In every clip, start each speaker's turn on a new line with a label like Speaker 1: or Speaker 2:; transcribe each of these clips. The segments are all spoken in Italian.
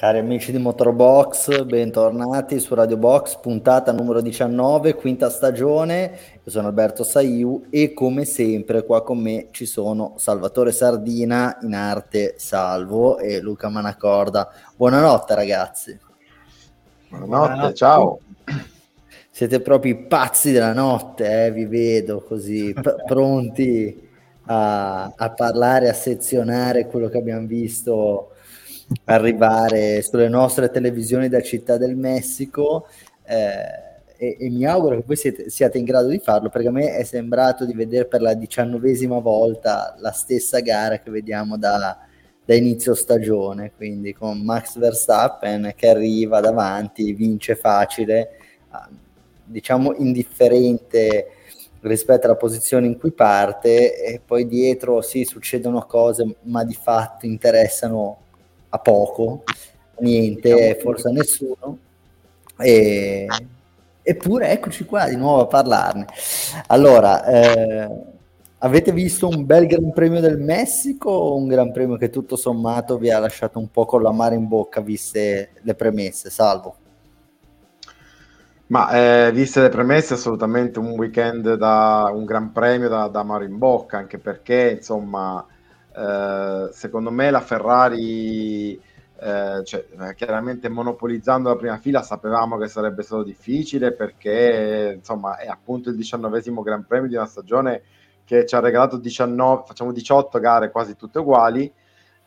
Speaker 1: Cari amici di Motorbox, bentornati su Radio Box, puntata numero 19, quinta stagione. Io sono Alberto Saiu e come sempre qua con me ci sono Salvatore Sardina in arte Salvo e Luca Manacorda. Buonanotte ragazzi.
Speaker 2: Buonanotte, Buonanotte. ciao.
Speaker 1: Siete proprio i pazzi della notte, eh? vi vedo così p- pronti a, a parlare, a sezionare quello che abbiamo visto arrivare sulle nostre televisioni da Città del Messico eh, e, e, mi auguro che voi siete, siate in grado di farlo perché a me è sembrato di vedere per la diciannovesima volta la stessa gara che vediamo da, da inizio stagione, quindi con Max Verstappen che arriva davanti, vince facile, ah, diciamo indifferente rispetto alla posizione in cui parte e poi dietro sì succedono cose ma di fatto interessano a poco, niente, diciamo forse a nessuno. E, eppure eccoci qua di nuovo a parlarne. Allora, eh, avete visto un bel Gran Premio del Messico o un Gran Premio che tutto sommato vi ha lasciato un po' con la mare in bocca, viste le premesse, salvo?
Speaker 2: Ma eh, viste le premesse, assolutamente un weekend da un gran premio da, da mare in bocca, anche perché insomma eh, secondo me la Ferrari, eh, cioè, chiaramente monopolizzando la prima fila, sapevamo che sarebbe stato difficile perché insomma è appunto il diciannovesimo Gran Premio di una stagione che ci ha regalato 19, facciamo 18 gare quasi tutte uguali,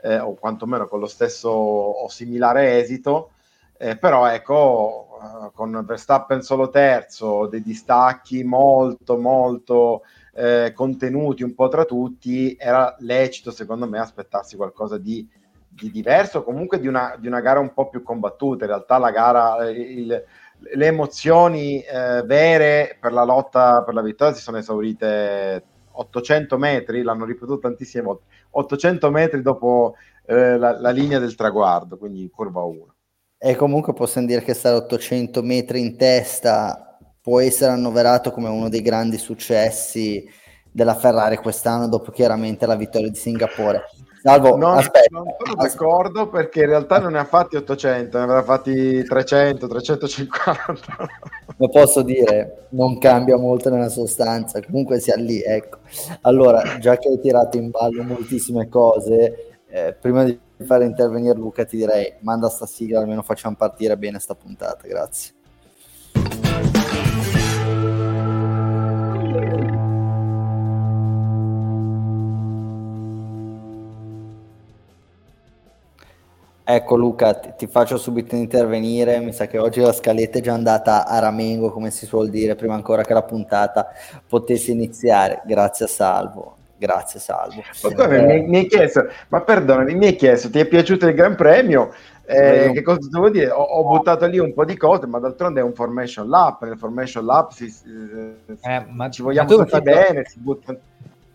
Speaker 2: eh, o quantomeno con lo stesso o similare esito. Eh, però ecco, uh, con Verstappen solo terzo, dei distacchi molto, molto eh, contenuti un po' tra tutti, era lecito secondo me aspettarsi qualcosa di, di diverso, comunque di una, di una, gara un po' più combattuta. In realtà la gara, il, le emozioni eh, vere per la lotta per la vittoria si sono esaurite 800 metri, l'hanno ripetuto tantissime volte, 800 metri dopo eh, la, la, linea del traguardo, quindi curva 1.
Speaker 1: E comunque possiamo dire che stare 800 metri in testa può essere annoverato come uno dei grandi successi della Ferrari quest'anno, dopo chiaramente la vittoria di Singapore.
Speaker 2: Salvo, non, aspetta, non sono d'accordo perché in realtà non ne ha fatti 800, ne avrà fatti 300, 350.
Speaker 1: Lo posso dire, non cambia molto nella sostanza, comunque sia lì, ecco. Allora, già che hai tirato in ballo moltissime cose, eh, prima di fare intervenire Luca ti direi manda sta sigla, almeno facciamo partire bene sta puntata, grazie. Ecco Luca, ti, ti, faccio subito intervenire, mi sa che oggi la scaletta è già andata a ramengo, come si suol dire, prima ancora che la puntata potesse iniziare, grazie a Salvo. Grazie Salvo.
Speaker 2: Ma, eh, mi, mi, hai chiesto, ma perdonami, mi hai chiesto, ti è piaciuto il Gran Premio? Eh, che cosa devo dire? Ho, ho, buttato lì un po' di cose, ma d'altronde è un formation lap. Nel formation lap si, eh, ma, ci vogliamo tutti fatto... bene, si buttano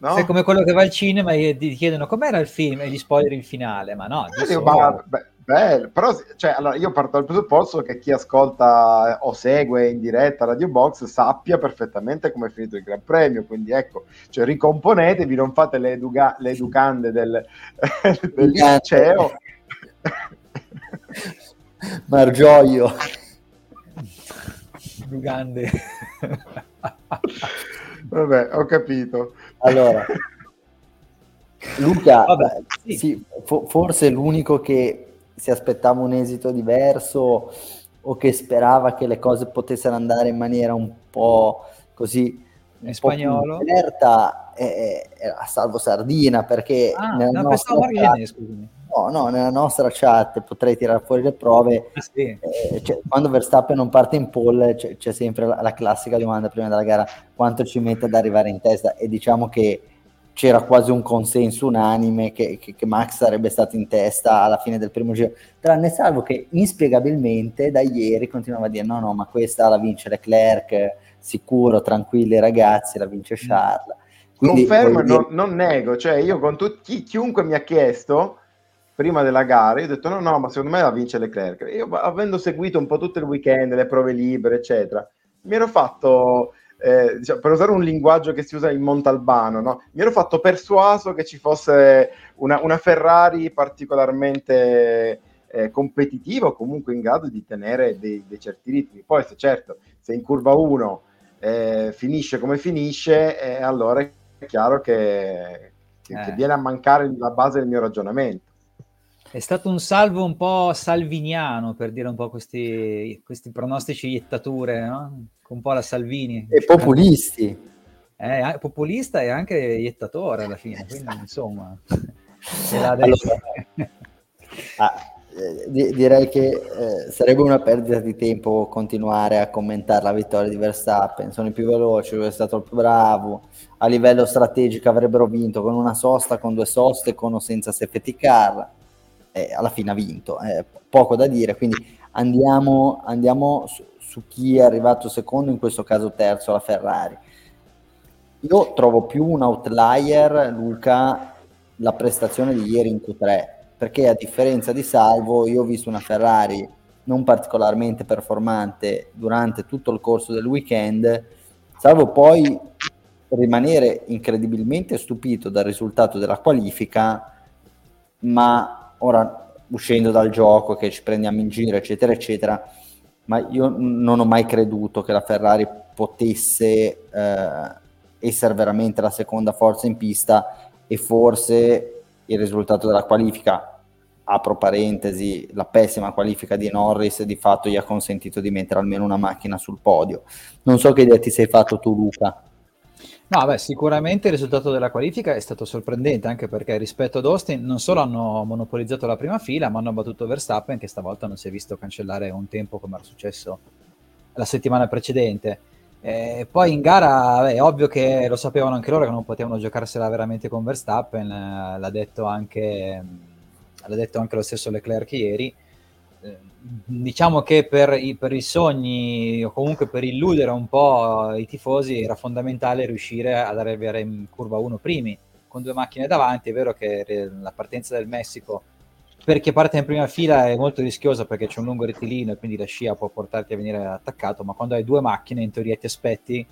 Speaker 3: No? Sei come quello che va al cinema e ti chiedono com'era il film e gli spoiler in finale, ma no. Eh, ma,
Speaker 2: beh, bello. Però cioè, allora, io parto dal presupposto che chi ascolta o segue in diretta Radio Box sappia perfettamente come è finito il Gran Premio, quindi ecco, cioè, ricomponetevi, non fate le, educa- le educande del, del liceo.
Speaker 1: Margioio.
Speaker 3: Educande.
Speaker 2: Vabbè, ho capito.
Speaker 1: Allora, Luca, Vabbè, sì. Sì, fo- forse l'unico che si aspettava un esito diverso o che sperava che le cose potessero andare in maniera un po' così
Speaker 3: in spagnolo
Speaker 1: certa era Salvo Sardina perché
Speaker 3: ah, nella no, nostra chat,
Speaker 1: no, no, nella nostra chat potrei tirare fuori le prove ah, sì. eh, cioè, quando Verstappen non parte in pole c'è, c'è sempre la, la, classica domanda prima della gara quanto ci mette ad arrivare in testa e diciamo che c'era quasi un consenso unanime che, che, che, Max sarebbe stato in testa alla fine del primo giro, tranne salvo che inspiegabilmente da ieri continuava a dire no no ma questa la vince Leclerc, sicuro, tranquilli ragazzi, la vince. Charles.
Speaker 2: Quindi, Confermo, dire... non, non, nego, cioè io con tutti, chiunque mi ha chiesto prima della gara, io ho detto no no ma secondo me la vince Leclerc. Io avendo seguito un po' tutto il weekend, le prove libere eccetera, mi ero fatto eh, diciamo, per usare un linguaggio che si usa in Montalbano, no? mi ero fatto persuaso che ci fosse una, una Ferrari particolarmente eh, competitivo, comunque in grado di tenere dei, dei certi ritmi. Poi se certo, se in curva 1 eh, finisce come finisce, eh, allora è chiaro che, che, che, eh. viene a mancare la base del mio ragionamento.
Speaker 3: È stato un salvo un po' salviniano, per dire un po' questi, questi pronostici iettature, no? un po' la Salvini.
Speaker 1: E populisti.
Speaker 3: È populista e anche iettatore alla fine, quindi insomma...
Speaker 1: allora, ah, eh, direi che eh, sarebbe una perdita di tempo continuare a commentare la vittoria di Verstappen. Sono i più veloci, lui è stato il più bravo. A livello strategico avrebbero vinto con una sosta, con due soste, con o senza safety car. E alla fine ha vinto, eh, poco da dire. Quindi andiamo, andiamo su, su chi è arrivato secondo, in questo caso terzo, la Ferrari. Io trovo più un outlier, Luca, la prestazione di ieri in Q3 perché a differenza di Salvo io ho visto una Ferrari non particolarmente performante durante tutto il corso del weekend, salvo poi rimanere incredibilmente stupito dal risultato della qualifica, ma ora uscendo dal gioco che ci prendiamo in giro, eccetera, eccetera, ma io non ho mai creduto che la Ferrari potesse eh, essere veramente la seconda forza in pista e forse il risultato della qualifica, apro parentesi, la pessima qualifica di Norris di fatto gli ha consentito di mettere almeno una macchina sul podio. Non so che idea ti sei fatto tu Luca.
Speaker 3: No, beh, sicuramente il risultato della qualifica è stato sorprendente anche perché rispetto ad Austin non solo hanno monopolizzato la prima fila, ma hanno battuto Verstappen che stavolta non si è visto cancellare un tempo come era successo la settimana precedente. Eh, poi in gara è ovvio che lo sapevano anche loro che non potevano giocarsela veramente con Verstappen, eh, l'ha, detto anche, l'ha detto anche lo stesso Leclerc ieri. Eh, diciamo che per i, per i, sogni o comunque per illudere un po' i tifosi era fondamentale riuscire ad arrivare in curva 1 primi con due macchine davanti. È vero che la partenza del Messico per chi parte in prima fila è molto rischiosa perché c'è un lungo rettilineo e quindi la scia può portarti a venire attaccato, ma quando hai due macchine in teoria ti aspetti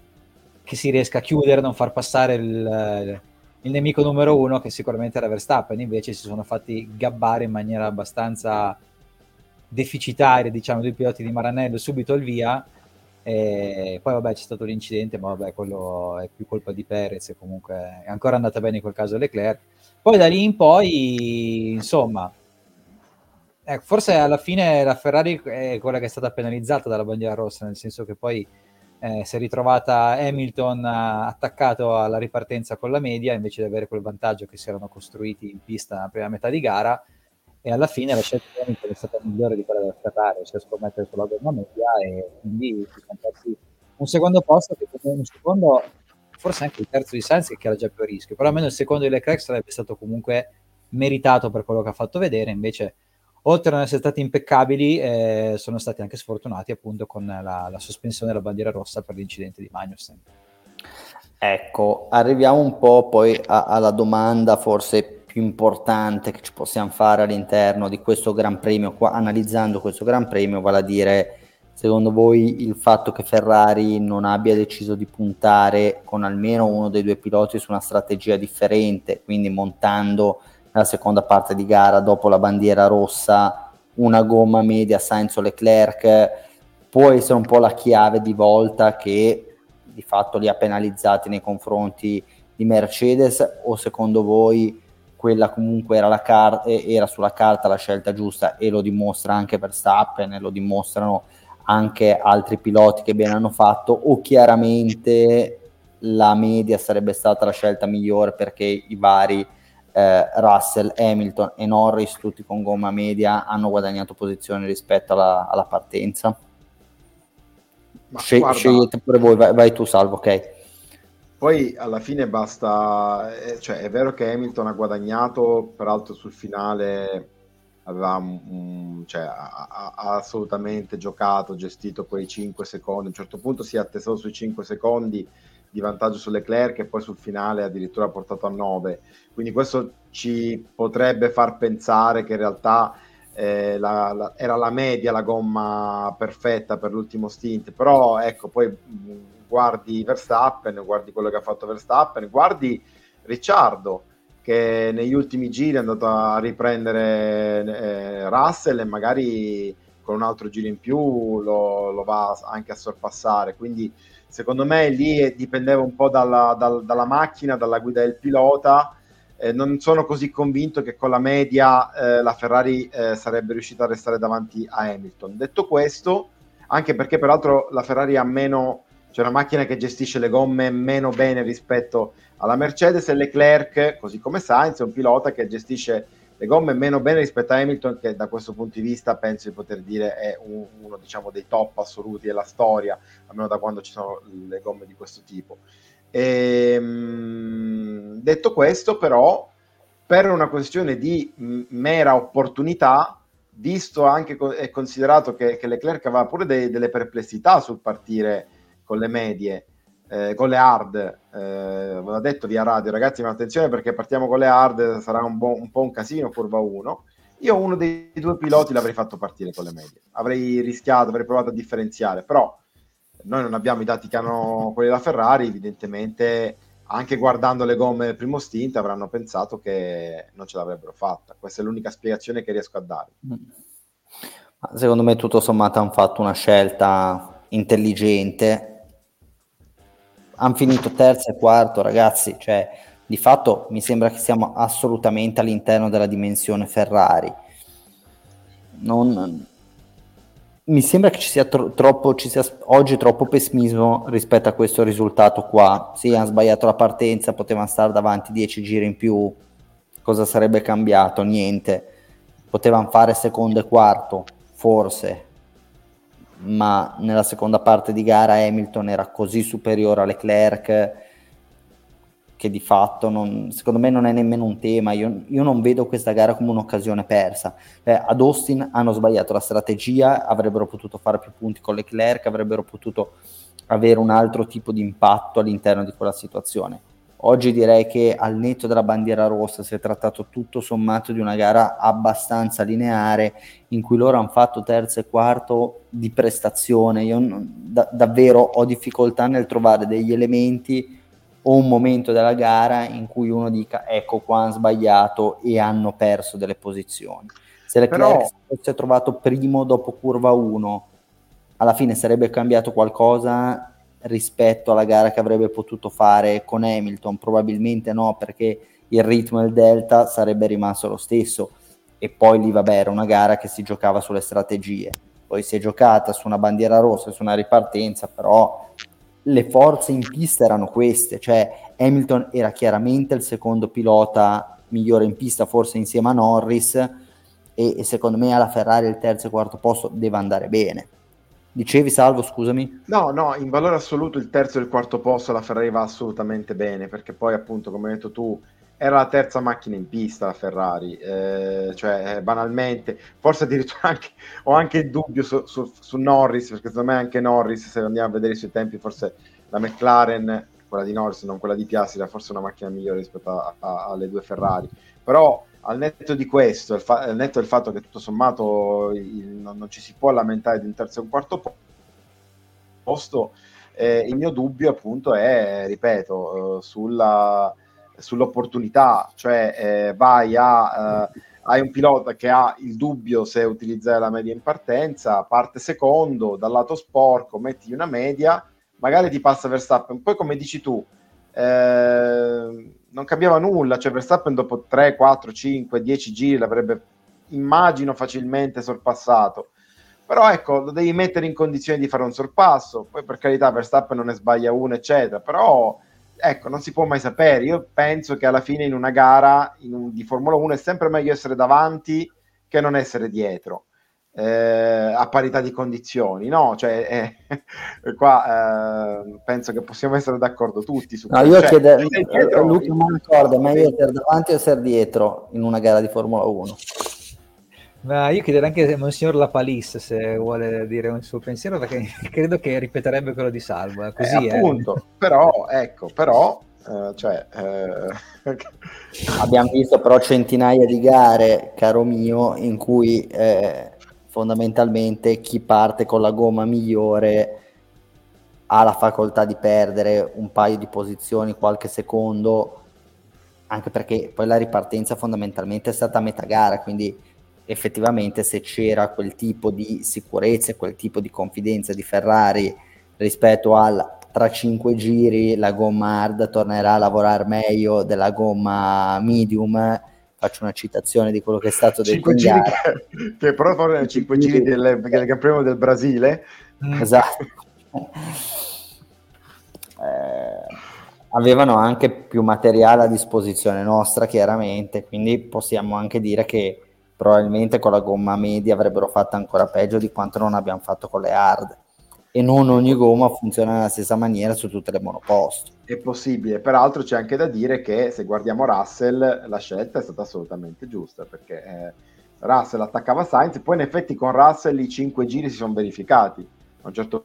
Speaker 3: che si riesca a chiudere, non far passare il, il nemico numero uno che sicuramente era Verstappen, invece si sono fatti gabbare in maniera abbastanza deficitaria, diciamo, dei piloti di Maranello subito al via. E poi vabbè c'è stato l'incidente, ma vabbè quello è più colpa di Perez comunque è ancora andata bene in quel caso Leclerc. Poi da lì in poi, insomma, eh, forse alla fine la Ferrari è quella che è stata penalizzata dalla bandiera rossa, nel senso che poi eh, si è ritrovata Hamilton attaccato alla ripartenza con la media invece di avere quel vantaggio che si erano costruiti in pista nella prima metà di gara e alla fine la scelta Hamilton è stata migliore di quella della Ferrari, cioè scommettere sulla gomma media e quindi si un secondo posto che un secondo forse anche il terzo di Sainz che era già più a rischio, però almeno il secondo di Leclerc sarebbe stato comunque meritato per quello che ha fatto vedere, invece oltre a non essere stati impeccabili, eh, sono stati anche sfortunati appunto con la, la sospensione della bandiera rossa per l'incidente di Magnussen.
Speaker 1: Ecco, arriviamo un po' poi a, alla domanda forse più importante che ci possiamo fare all'interno di questo Gran Premio, qua, analizzando questo Gran Premio, vale a dire secondo voi il fatto che Ferrari non abbia deciso di puntare con almeno uno dei due piloti su una strategia differente, quindi montando nella seconda parte di gara dopo la bandiera rossa, una gomma media Sainz o Leclerc, può essere un po' la chiave di volta che di fatto li ha penalizzati nei confronti di Mercedes o secondo voi quella comunque era, car- era sulla carta la scelta giusta e lo dimostra anche Verstappen e lo dimostrano anche altri piloti che bene hanno fatto o chiaramente la media sarebbe stata la scelta migliore perché i vari eh, Russell, Hamilton e Norris, tutti con gomma media, hanno guadagnato posizione rispetto alla, alla partenza. Sce- scegliete pure voi, vai, vai, tu Salvo, ok.
Speaker 2: Poi alla fine basta, eh, cioè è vero che Hamilton ha guadagnato, peraltro sul finale aveva um, cioè, ha, ha, assolutamente giocato, gestito quei 5 secondi, a un certo punto si è attesato sui 5 secondi di vantaggio su Leclerc e poi sul finale addirittura ha portato a 9. Quindi questo ci potrebbe far pensare che in realtà eh, la, la, era la media la gomma perfetta per l'ultimo stint, però ecco poi guardi Verstappen, guardi quello che ha fatto Verstappen, guardi Ricciardo che negli ultimi giri è andato a riprendere eh, Russell e magari con un altro giro in più lo, lo, va anche a sorpassare. Quindi secondo me lì dipendeva un po' dalla, dal, dalla macchina, dalla guida del pilota. Eh, non sono così convinto che con la media eh, la Ferrari eh, sarebbe riuscita a restare davanti a Hamilton. Detto questo, anche perché peraltro la Ferrari ha meno, c'è una macchina che gestisce le gomme meno bene rispetto alla Mercedes e Leclerc, così come Sainz, è un pilota che gestisce le gomme meno bene rispetto a Hamilton, che da questo punto di vista penso di poter dire è un, uno diciamo, dei top assoluti della storia, almeno da quando ci sono le gomme di questo tipo. E, ehm, detto questo, però, per una questione di mera opportunità, visto anche e considerato che, che Leclerc aveva pure dei, delle perplessità sul partire con le medie, eh, con le hard, eh, ve l'ho detto via radio, ragazzi, ma attenzione perché partiamo con le hard, sarà un, bo- un po' un casino, curva 1. Io uno dei due piloti l'avrei fatto partire con le medie, avrei rischiato, avrei provato a differenziare, però noi non abbiamo i dati che hanno quelli della Ferrari, evidentemente anche guardando le gomme del primo stint avranno pensato che non ce l'avrebbero fatta. Questa è l'unica spiegazione che riesco a dare.
Speaker 1: Secondo me tutto sommato hanno fatto una scelta intelligente hanno finito terzo e quarto, ragazzi, cioè di fatto mi sembra che siamo assolutamente all'interno della dimensione Ferrari. Non, mi sembra che ci sia, tro- troppo, ci sia oggi troppo pessimismo rispetto a questo risultato qua. Sì, hanno sbagliato la partenza, potevano stare davanti 10 giri in più. Cosa sarebbe cambiato? Niente. Potevano fare secondo e quarto, forse ma nella seconda parte di gara Hamilton era così superiore a Leclerc che di fatto non, secondo me non è nemmeno un tema, io, io non vedo questa gara come un'occasione persa. Eh, ad Austin hanno sbagliato la strategia, avrebbero potuto fare più punti con Leclerc, avrebbero potuto avere un altro tipo di impatto all'interno di quella situazione. Oggi direi che al netto della bandiera rossa si è trattato tutto sommato di una gara abbastanza lineare in cui loro hanno fatto terzo e quarto di prestazione. Io da, davvero ho difficoltà nel trovare degli elementi o un momento della gara in cui uno dica ecco qua hanno sbagliato e hanno perso delle posizioni. Se Leclerc Però... fosse trovato primo dopo curva 1, alla fine sarebbe cambiato qualcosa rispetto alla gara che avrebbe potuto fare con Hamilton? Probabilmente no, perché il ritmo del Delta sarebbe rimasto lo stesso. E poi lì, vabbè, era una gara che si giocava sulle strategie. Poi si è giocata su una bandiera rossa, su una ripartenza, però le forze in pista erano queste, cioè Hamilton era chiaramente il secondo pilota migliore in pista, forse insieme a Norris, e, e secondo me alla Ferrari il terzo e quarto posto deve andare bene Dicevi Salvo, scusami?
Speaker 2: No, no, in valore assoluto il terzo e il quarto posto la Ferrari va assolutamente bene, perché poi appunto, come hai detto tu, era la terza macchina in pista la Ferrari, eh, cioè eh, banalmente, forse addirittura anche, ho anche il dubbio su, su, su, Norris, perché secondo me anche Norris, se andiamo a vedere i suoi tempi, forse la McLaren, quella di Norris, non quella di Piastri, era forse una macchina migliore rispetto alle due Ferrari, però al netto di questo, fa- al netto del fatto che tutto sommato il, non, non, ci si può lamentare di un terzo e un quarto posto, eh, il mio dubbio appunto è, ripeto, eh, sulla, sull'opportunità, cioè eh, vai a... Eh, hai un pilota che ha il dubbio se utilizzare la media in partenza, parte secondo, dal lato sporco, metti una media, magari ti passa Verstappen, poi come dici tu, eh, non cambiava nulla, cioè Verstappen dopo 3, 4, 5, 10 giri l'avrebbe, immagino, facilmente sorpassato. Però ecco, lo devi mettere in condizione di fare un sorpasso, poi per carità Verstappen non ne sbaglia uno, eccetera, però ecco, non si può mai sapere. Io penso che alla fine in una gara in un, di Formula 1 è sempre meglio essere davanti che non essere dietro eh, a parità di condizioni, no? Cioè, eh, qua eh, penso che possiamo essere d'accordo tutti su
Speaker 1: no, questo. Io cioè, chiedo, dietro, Luca non ricordo, ma io essere davanti o essere dietro in una gara di Formula 1?
Speaker 3: Ma io chiederei anche a Monsignor Lapalis se vuole dire un suo pensiero, perché credo che ripeterebbe quello di Salvo. Eh, così,
Speaker 2: eh, appunto, però, ecco, però Uh, cioè, uh...
Speaker 1: abbiamo visto però centinaia di gare, caro mio, in cui eh, fondamentalmente chi parte con la gomma migliore ha la facoltà di perdere un paio di posizioni, qualche secondo anche perché poi la ripartenza fondamentalmente è stata a metà gara, quindi effettivamente se c'era quel tipo di sicurezza quel tipo di confidenza di Ferrari rispetto al tra cinque giri la gomma hard tornerà a lavorare meglio della gomma medium faccio una citazione di quello che è stato detto in
Speaker 2: giri che, che però furono 5 giri del, del Gran del Brasile?
Speaker 1: Esatto. Eh, avevano anche più materiale a disposizione nostra chiaramente quindi possiamo anche dire che probabilmente con la gomma media avrebbero fatto ancora peggio di quanto non abbiamo fatto con le hard e non ogni gomma funziona nella stessa maniera su tutte le monoposto.
Speaker 2: È possibile, peraltro c'è anche da dire che se guardiamo Russell la scelta è stata assolutamente giusta perché eh, Russell attaccava Sainz, poi in effetti con Russell i cinque giri si sono verificati. A un certo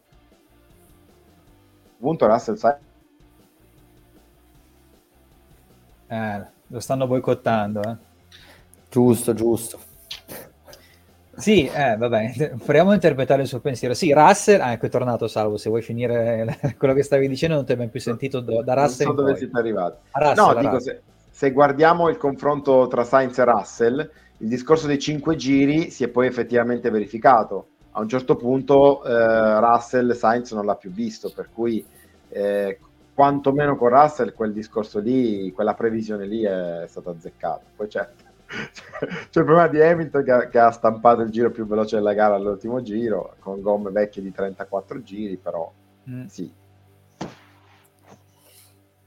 Speaker 2: punto Russell Sainz
Speaker 3: eh, lo stanno boicottando, eh.
Speaker 1: Giusto, giusto.
Speaker 3: Sì, eh, vabbè, proviamo a interpretare il suo pensiero. Sì, Russell, ah, ecco è tornato Salvo, se vuoi finire quello che stavi dicendo non ti abbiamo più sentito do, da Russell.
Speaker 2: Non so dove siete arrivati. Russell, no, dico, se, se, guardiamo il confronto tra Sainz e Russell, il discorso dei cinque giri si è poi effettivamente verificato. A un certo punto eh, Russell Sainz non l'ha più visto, per cui eh, quantomeno con Russell quel discorso lì, quella previsione lì è stata azzeccata. Poi certo c'è il problema di Hamilton che ha, che ha, stampato il giro più veloce della gara all'ultimo giro con gomme vecchie di 34 giri però mm. sì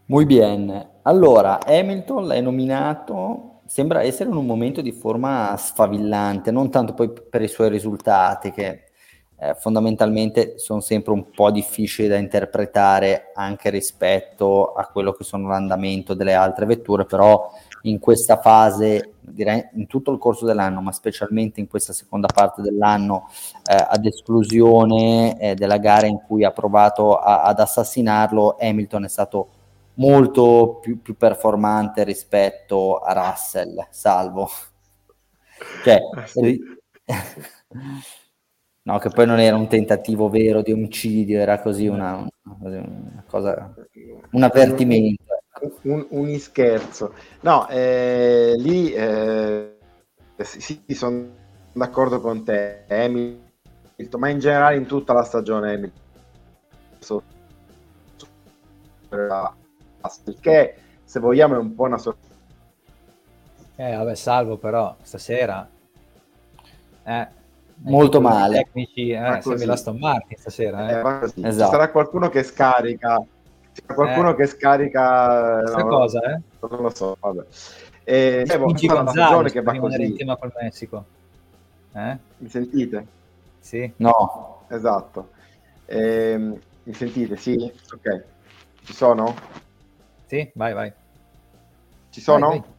Speaker 1: Muy bien allora Hamilton l'hai nominato sembra essere in un momento di forma sfavillante non tanto poi per i suoi risultati che eh, fondamentalmente sono sempre un po' difficili da interpretare anche rispetto a quello che sono l'andamento delle altre vetture però in questa fase, direi in tutto il corso dell'anno, ma specialmente in questa seconda parte dell'anno, eh, ad esclusione eh, della gara in cui ha provato a, ad assassinarlo, Hamilton è stato molto più, più, performante rispetto a Russell, salvo. Cioè, ah. no, che poi non era un tentativo vero di omicidio, era così una, una cosa, un avvertimento
Speaker 2: un, un scherzo. No, eh, lì eh, sì, sono d'accordo con te, Hamilton, ma in generale in tutta la stagione Hamilton. Che se vogliamo è un po' una sorpresa.
Speaker 3: Eh, vabbè, salvo però stasera.
Speaker 1: Eh, molto male.
Speaker 3: Tecnici, eh, sembra la Aston Martin stasera.
Speaker 2: Eh. Eh, esatto. Ci sarà qualcuno che scarica c'è qualcuno eh. che scarica
Speaker 3: questa no, cosa, eh?
Speaker 2: Non lo so, vabbè. E, una stagione che va così.
Speaker 3: in tema col Messico.
Speaker 2: Eh? Mi sentite?
Speaker 3: Sì.
Speaker 1: No.
Speaker 2: Esatto. E, mi sentite? Sì? Ok. Ci sono?
Speaker 3: Sì, vai, vai.
Speaker 2: Ci sono? Vai, vai.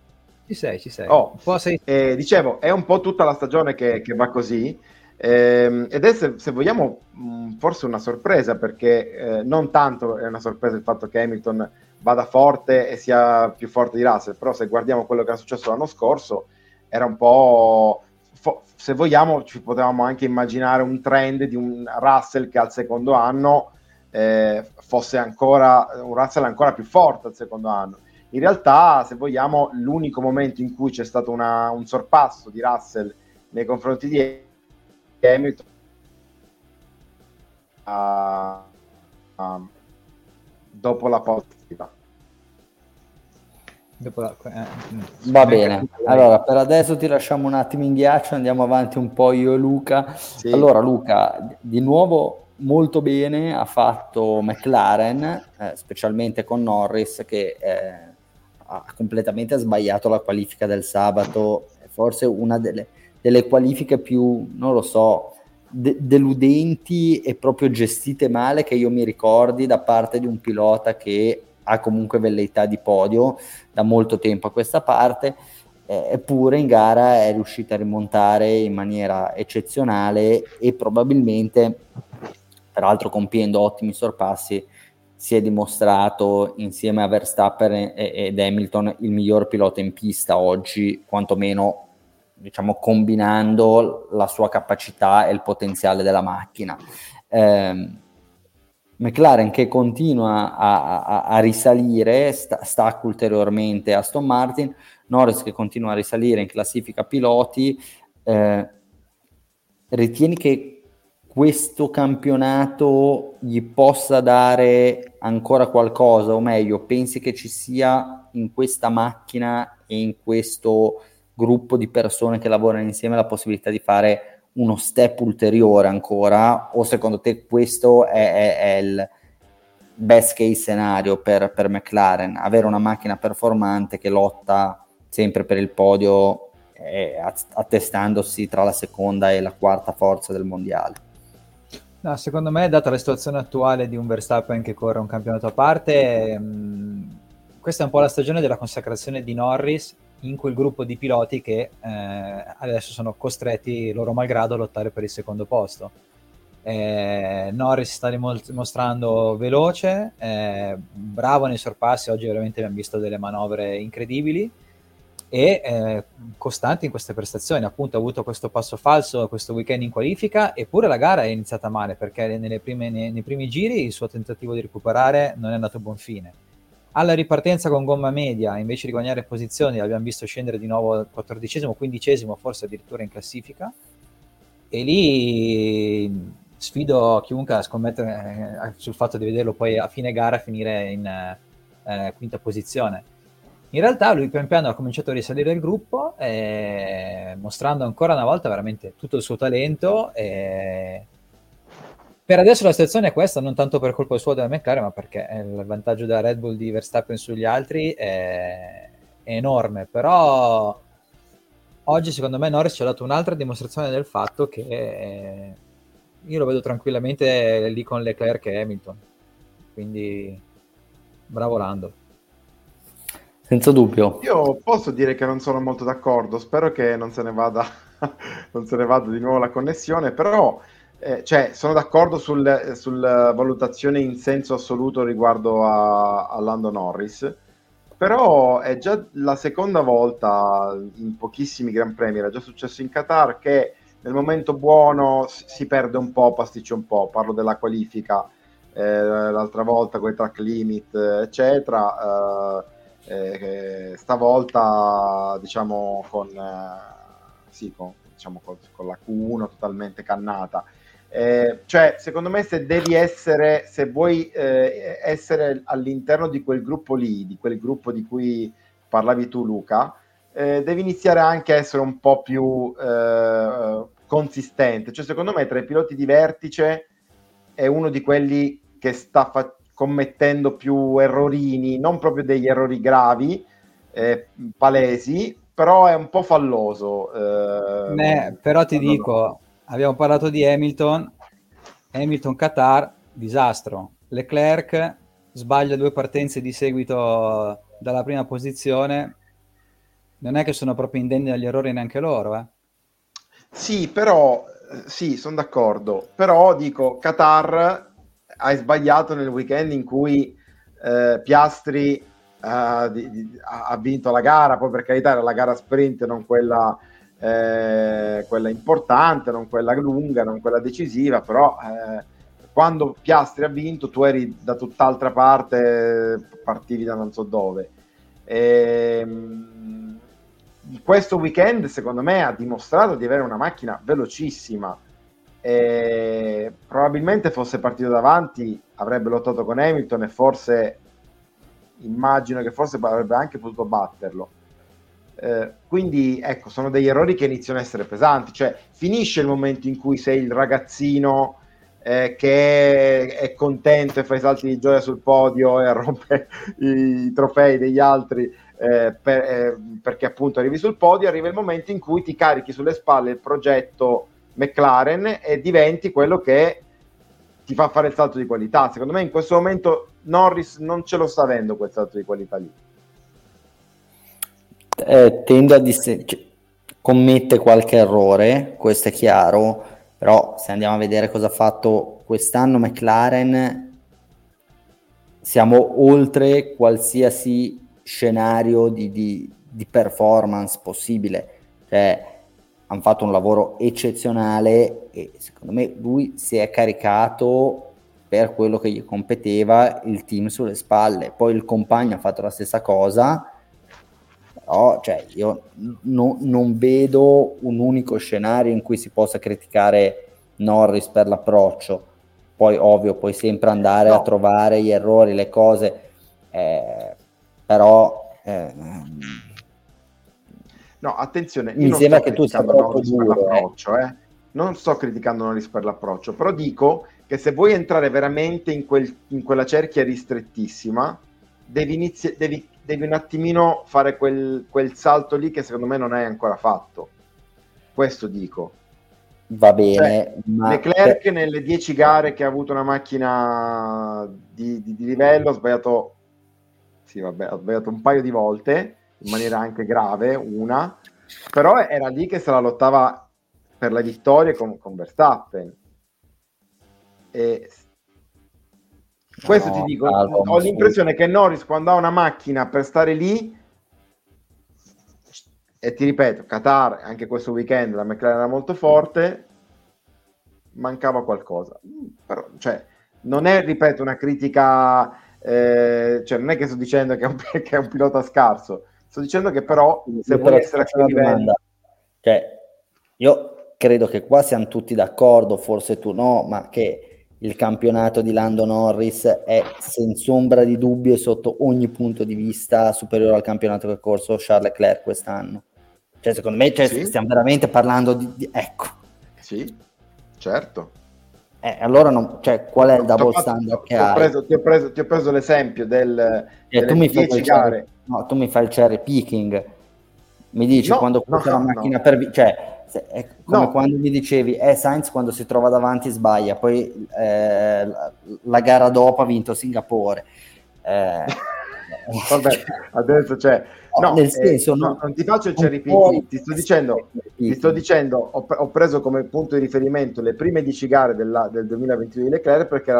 Speaker 3: Ci sei, ci sei.
Speaker 2: Oh, sei... Eh, dicevo, è un po' tutta la stagione che, che va così eh, ed è, se, se vogliamo, mh, forse una sorpresa, perché eh, non tanto è una sorpresa il fatto che Hamilton vada forte e sia più forte di Russell, però se guardiamo quello che è successo l'anno scorso, era un po'... Fo- se vogliamo, ci potevamo anche immaginare un trend di un Russell che al secondo anno eh, fosse ancora un Russell ancora più forte al secondo anno. In realtà, se vogliamo, l'unico momento in cui c'è stato una, un sorpasso di Russell nei confronti di Hamilton uh, uh, dopo la pausa
Speaker 1: la, eh, Va bene, allora per adesso ti lasciamo un attimo in ghiaccio, andiamo avanti un po' io e Luca. Sì. Allora Luca, di nuovo molto bene ha fatto McLaren, eh, specialmente con Norris che eh, ha completamente sbagliato la qualifica del sabato, forse una delle delle qualifiche più, non lo so, de- deludenti e proprio gestite male che io mi ricordi da parte di un pilota che ha comunque velleità di podio da molto tempo a questa parte, eppure in gara è riuscita a rimontare in maniera eccezionale e probabilmente, peraltro compiendo ottimi sorpassi, si è dimostrato insieme a Verstappen ed Hamilton il miglior pilota in pista oggi, quantomeno diciamo, combinando la sua capacità e il potenziale della macchina. Eh, McLaren che continua a, a, a risalire, sta, stacca ulteriormente Aston Martin, Norris che continua a risalire in classifica piloti, eh, ritieni che questo campionato gli possa dare ancora qualcosa, o meglio, pensi che ci sia in questa macchina e in questo gruppo di persone che lavorano insieme la possibilità di fare uno step ulteriore ancora, o secondo te questo è, è, è il best case scenario per, per McLaren, avere una macchina performante che lotta sempre per il podio eh, attestandosi tra la seconda e la quarta forza del mondiale?
Speaker 3: No, secondo me, data la situazione attuale di un Verstappen che corre un campionato a parte, mh, mm, questa è un po' la stagione della consacrazione di Norris in quel gruppo di piloti che eh, adesso sono costretti, loro malgrado, a lottare per il secondo posto. Eh, Norris sta dimostrando veloce, eh, bravo nei sorpassi, oggi veramente abbiamo visto delle manovre incredibili e eh, costante in queste prestazioni. Appunto, ha avuto questo passo falso questo weekend in qualifica, eppure la gara è iniziata male perché prime, nei, nei, primi giri il suo tentativo di recuperare non è andato a buon fine. Alla ripartenza con gomma media, invece di guadagnare posizioni, l'abbiamo visto scendere di nuovo al 14 15 forse addirittura in classifica. E lì sfido chiunque a scommettere eh, sul fatto di vederlo poi a fine gara finire in eh, quinta posizione in realtà lui pian piano ha cominciato a risalire il gruppo, eh, mostrando ancora una volta veramente tutto il suo talento. Eh. Per adesso la situazione è questa, non tanto per colpa sua della McLaren, ma perché il vantaggio della Red Bull di Verstappen sugli altri è, è enorme. Però oggi secondo me Norris ci ha dato un'altra dimostrazione del fatto che eh, io lo vedo tranquillamente lì con Leclerc e Hamilton. Quindi bravo Lando.
Speaker 1: Senza dubbio.
Speaker 2: Io posso dire che non sono molto d'accordo, spero che non se ne vada, se ne vada di nuovo la connessione, però eh, cioè, sono d'accordo sul, sulla valutazione in senso assoluto riguardo a, a Lando Norris, però è già la seconda volta in pochissimi Gran Premi, era già successo in Qatar, che nel momento buono si perde un po', pasticcia un po', parlo della qualifica, eh, l'altra volta con i track limit, eccetera. Eh, eh, stavolta diciamo con, eh, sì, con, diciamo, con, con, la Q1 totalmente cannata. Eh, cioè, secondo me, se devi essere, se vuoi eh, essere all'interno di quel gruppo lì, di quel gruppo di cui parlavi tu, Luca, eh, devi iniziare anche a essere un po' più eh, consistente. Cioè, secondo me, tra i piloti di vertice è uno di quelli che sta facendo commettendo più errorini, non proprio degli errori gravi, eh, palesi, però è un po' falloso.
Speaker 3: Eh, Beh, però ti dico, abbiamo parlato di Hamilton, Hamilton Qatar, disastro. Leclerc sbaglia due partenze di seguito dalla prima posizione, non è che sono proprio indenni dagli errori neanche loro. Eh.
Speaker 2: Sì, però, sì, sono d'accordo, però dico, Qatar hai sbagliato nel weekend in cui eh, Piastri uh, di, di, ha vinto la gara, poi per carità era la gara sprint, non quella, eh, quella importante, non quella lunga, non quella decisiva, però eh, quando Piastri ha vinto tu eri da tutt'altra parte, partivi da non so dove. E, ehm, questo weekend secondo me ha dimostrato di avere una macchina velocissima e probabilmente fosse partito davanti avrebbe lottato con Hamilton e forse immagino che forse avrebbe anche potuto batterlo. Eh, quindi ecco sono degli errori che iniziano a essere pesanti. Cioè finisce il momento in cui sei il ragazzino eh, che è, è, contento e fa i salti di gioia sul podio e rompe i, trofei degli altri eh, per, eh, perché appunto arrivi sul podio arriva il momento in cui ti carichi sulle spalle il progetto McLaren e diventi quello che ti fa fare il salto di qualità. Secondo me in questo momento Norris non ce lo sta avendo quel salto di qualità lì.
Speaker 1: Eh, tendo a distinguere, cioè, commette qualche errore, questo è chiaro, però se andiamo a vedere cosa ha fatto quest'anno McLaren, siamo oltre qualsiasi scenario di, di, di performance possibile. Cioè, hanno fatto un lavoro eccezionale e secondo me lui si è caricato per quello che gli competeva il team sulle spalle. Poi il compagno ha fatto la stessa cosa, però cioè, io no, non vedo un unico scenario in cui si possa criticare Norris per l'approccio. Poi ovvio, puoi sempre andare no. a trovare gli errori, le cose, eh, però... Eh,
Speaker 2: no, attenzione,
Speaker 1: mi sembra che tu sia troppo duro.
Speaker 2: Eh. Non sto criticando Norris per l'approccio, però dico che se vuoi entrare veramente in, quel, in quella cerchia ristrettissima, devi, inizi- devi, devi un attimino fare quel, quel salto lì che secondo me non hai ancora fatto. Questo dico.
Speaker 1: Va bene. Cioè,
Speaker 2: ma... Leclerc per... nelle 10 gare che ha avuto una macchina di, di, di livello ha sbagliato, sì, vabbè, ha sbagliato un paio di volte in maniera anche grave, una, però era lì che se la lottava per la vittoria con, con Verstappen. E questo no, ti dico, calma, ho l'impressione che Norris quando ha una macchina per stare lì, e ti ripeto, Qatar, anche questo weekend la McLaren era molto forte, mancava qualcosa. Però, cioè, non è, ripeto, una critica, eh, cioè non è che sto dicendo che è un, che è un pilota scarso, sto dicendo che però se vuoi essere a quel livello...
Speaker 1: Cioè, io credo che qua siamo tutti d'accordo, forse tu no, ma che il campionato di Lando Norris è senza ombra di dubbio e sotto ogni punto di vista superiore al campionato che ha corso Charles Leclerc quest'anno. Cioè, secondo me cioè, sì. stiamo veramente parlando di, di, Ecco.
Speaker 2: Sì, certo.
Speaker 1: Eh, allora, non, cioè, qual è il double fatto, standard che
Speaker 2: ti? Ho preso, ti, ho preso, ti ho preso l'esempio del,
Speaker 1: eh, tu mi fai gare. No, tu mi fai il cherry picking. Mi dici no, quando no, la macchina per... Cioè, è come quando mi dicevi, eh, Sainz quando si trova davanti sbaglia, poi eh, la, la, gara dopo ha vinto Singapore. Eh,
Speaker 2: Vabbè, adesso c'è... No, nel eh, senso, eh, no, non ti faccio il cherry picking, ti sto dicendo, ti sto dicendo ho, ho, preso come punto di riferimento le prime 10 gare della, del 2022 di Leclerc perché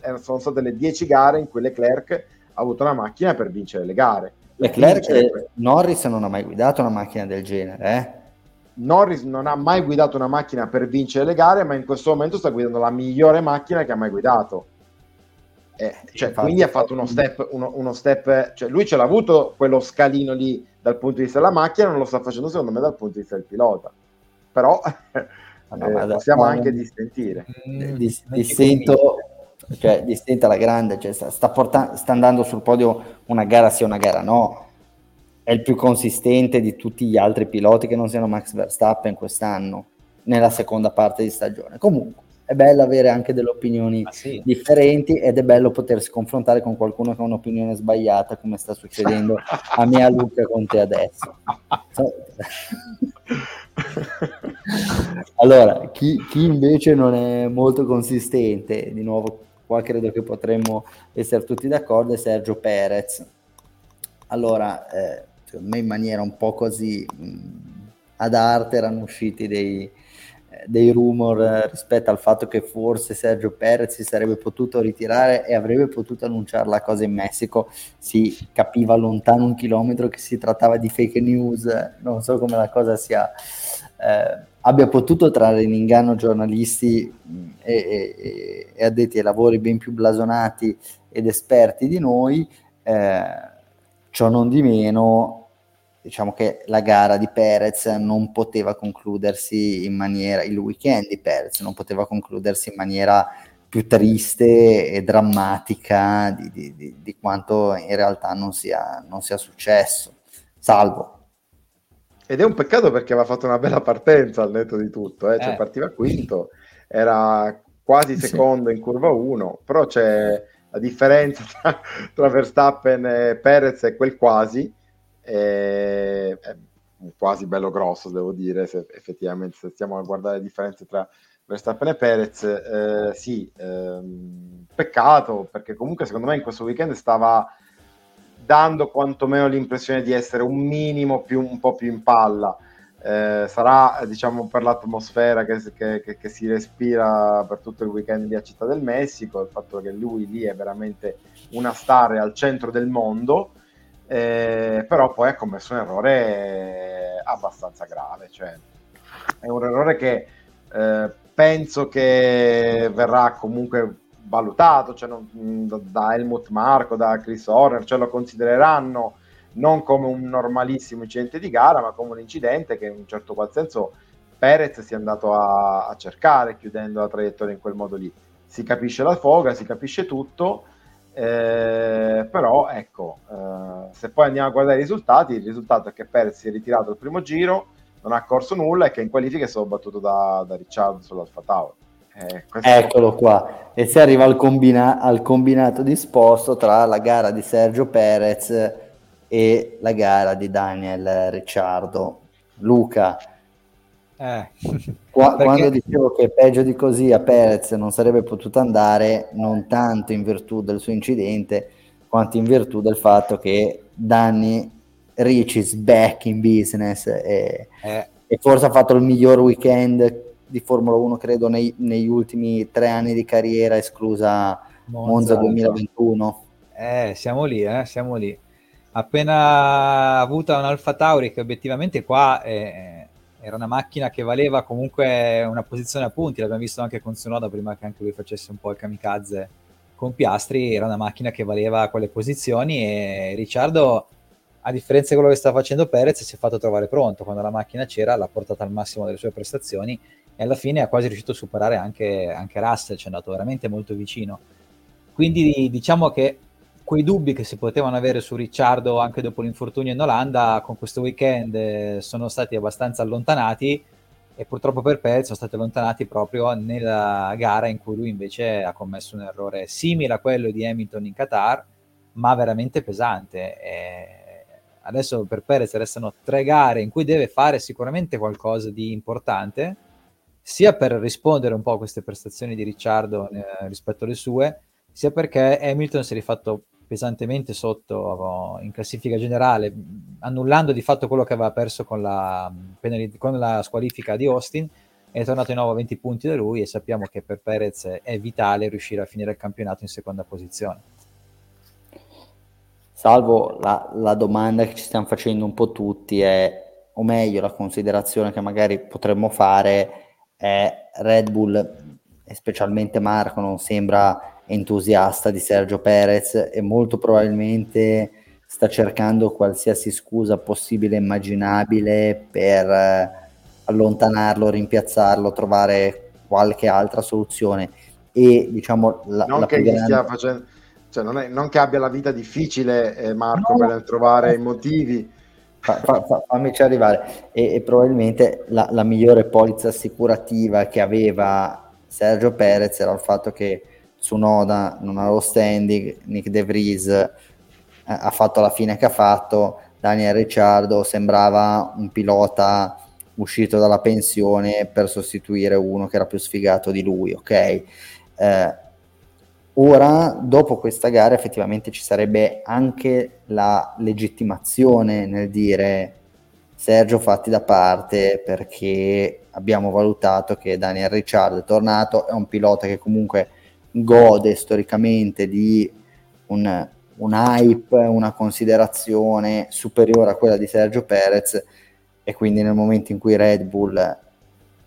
Speaker 2: era, sono state le 10 gare in cui Leclerc ha avuto una macchina per vincere le gare.
Speaker 1: Leclerc, Norris non ha mai guidato una macchina del genere, eh?
Speaker 2: Norris non ha mai guidato una macchina per vincere le gare, ma in questo momento sta guidando la migliore macchina che ha mai guidato. Eh, cioè, quindi ha fatto uno step, uno, uno step, cioè lui ce l'ha avuto quello scalino lì dal punto di vista della macchina, non lo sta facendo secondo me dal punto di vista del pilota. Però no, eh, possiamo anche distentire.
Speaker 1: Mm, dissento, cioè, distenta la grande, cioè, sta, sta, portando, sta andando sul podio una gara sì una gara no è il più consistente di tutti gli altri piloti che non siano Max Verstappen quest'anno, nella seconda parte di stagione. Comunque, è bello avere anche delle opinioni ah, sì. differenti ed è bello potersi confrontare con qualcuno che ha un'opinione sbagliata, come sta succedendo a mia Luca con te adesso. allora, chi, chi invece non è molto consistente, di nuovo qua credo che potremmo essere tutti d'accordo, è Sergio Perez. Allora, eh, secondo me in maniera un po' così mh, ad arte erano usciti dei, dei rumor eh, rispetto al fatto che forse Sergio Perez si sarebbe potuto ritirare e avrebbe potuto annunciare la cosa in Messico. Si capiva lontano un chilometro che si trattava di fake news, non so come la cosa sia. Eh, abbia potuto trarre in inganno giornalisti e, e, e, addetti ai lavori ben più blasonati ed esperti di noi, eh, ciò non di meno diciamo che la gara di Perez non poteva concludersi in maniera, il weekend di Perez non poteva concludersi in maniera più triste e drammatica di, di, di, di quanto in realtà non sia, non sia, successo, salvo.
Speaker 2: Ed è un peccato perché aveva fatto una bella partenza al netto di tutto, eh? Cioè, eh. partiva quinto, era quasi secondo in curva 1, però c'è la differenza tra, tra Verstappen e Perez è quel quasi, è quasi bello grosso, devo dire, se effettivamente se stiamo a guardare le differenze tra Verstappen e Perez, eh, sì, ehm, peccato, perché comunque secondo me in questo weekend stava dando quantomeno l'impressione di essere un minimo più, un po' più in palla. Eh, sarà diciamo per l'atmosfera che, che, che, che, si respira per tutto il weekend di a Città del Messico, il fatto che lui lì è veramente una star al centro del mondo eh, però poi ha commesso un errore abbastanza grave, cioè è un errore che eh, penso che verrà comunque valutato, cioè non, da Helmut Marco, da Chris Horner, cioè lo considereranno non come un normalissimo incidente di gara, ma come un incidente che in un certo qual senso Perez si è andato a, a cercare chiudendo la traiettoria in quel modo lì. Si capisce la foga, si capisce tutto, eh, però ecco, eh, se poi andiamo a guardare i risultati, il risultato è che Perez si è ritirato il primo giro, non ha corso nulla e che in qualifica è stato battuto da, da Ricciardo sull'Alfa Tower.
Speaker 1: Eh, Eccolo qua, e si arriva al, combina- al combinato disposto tra la gara di Sergio Perez e la gara di Daniel Ricciardo. Luca, eh. Qua, Perché... Quando dicevo che peggio di così a Perez non sarebbe potuto andare, non tanto in virtù del suo incidente, quanto in virtù del fatto che Danny Rich is back in business e, eh. e, forse ha fatto il miglior weekend di Formula 1, credo, nei, negli ultimi tre anni di carriera, esclusa Monza, Monza 2021.
Speaker 3: Eh, siamo lì, eh, siamo lì. Appena avuta un Alfa Tauri che obiettivamente qua... È era una macchina che valeva comunque una posizione a punti, l'abbiamo visto anche con Sonoda prima che anche lui facesse un po' il kamikaze con Piastri, era una macchina che valeva quelle posizioni e Ricciardo, a differenza di quello che sta facendo Perez, si è fatto trovare pronto, quando la macchina c'era l'ha portata al massimo delle sue prestazioni e alla fine ha quasi riuscito a superare anche, anche Russell, ci è andato veramente molto vicino. Quindi diciamo che quei dubbi che si potevano avere su Ricciardo anche dopo l'infortunio in Olanda, con questo weekend eh, sono stati abbastanza allontanati e purtroppo per Perez sono stati allontanati proprio nella gara in cui lui invece ha commesso un errore simile a quello di Hamilton in Qatar, ma veramente pesante. E adesso per Perez restano tre gare in cui deve fare sicuramente qualcosa di importante, sia per rispondere un po' a queste prestazioni di Ricciardo eh, rispetto alle sue, sia perché Hamilton si è rifatto pesantemente sotto in classifica generale, annullando di fatto quello che aveva perso con la, con la squalifica di Austin, è tornato di nuovo a 20 punti da lui e sappiamo che per Perez è vitale riuscire a finire il campionato in seconda posizione.
Speaker 1: Salvo la, la domanda che ci stiamo facendo un po' tutti è, o meglio la considerazione che magari potremmo fare è Red Bull e specialmente Marco non sembra entusiasta di Sergio Perez e molto probabilmente sta cercando qualsiasi scusa possibile e immaginabile per eh, allontanarlo, rimpiazzarlo, trovare qualche altra soluzione. E diciamo
Speaker 2: la, non la che grande... stia facendo, cioè non, è, non, che abbia la vita difficile, eh, Marco, no, per trovare i motivi.
Speaker 1: Fa, fa, fa, fammici arrivare. E, e probabilmente la, la migliore polizza assicurativa che aveva Sergio Perez era il fatto che Tsunoda non ha lo standing, Nick De Vries eh, ha fatto la fine che ha fatto, Daniel Ricciardo sembrava un pilota uscito dalla pensione per sostituire uno che era più sfigato di lui, ok? Eh, ora, dopo questa gara, effettivamente ci sarebbe anche la legittimazione nel dire Sergio fatti da parte perché abbiamo valutato che Daniel Ricciardo è tornato, è un pilota che comunque gode storicamente di un, un hype, una considerazione superiore a quella di Sergio Perez e quindi nel momento in cui Red Bull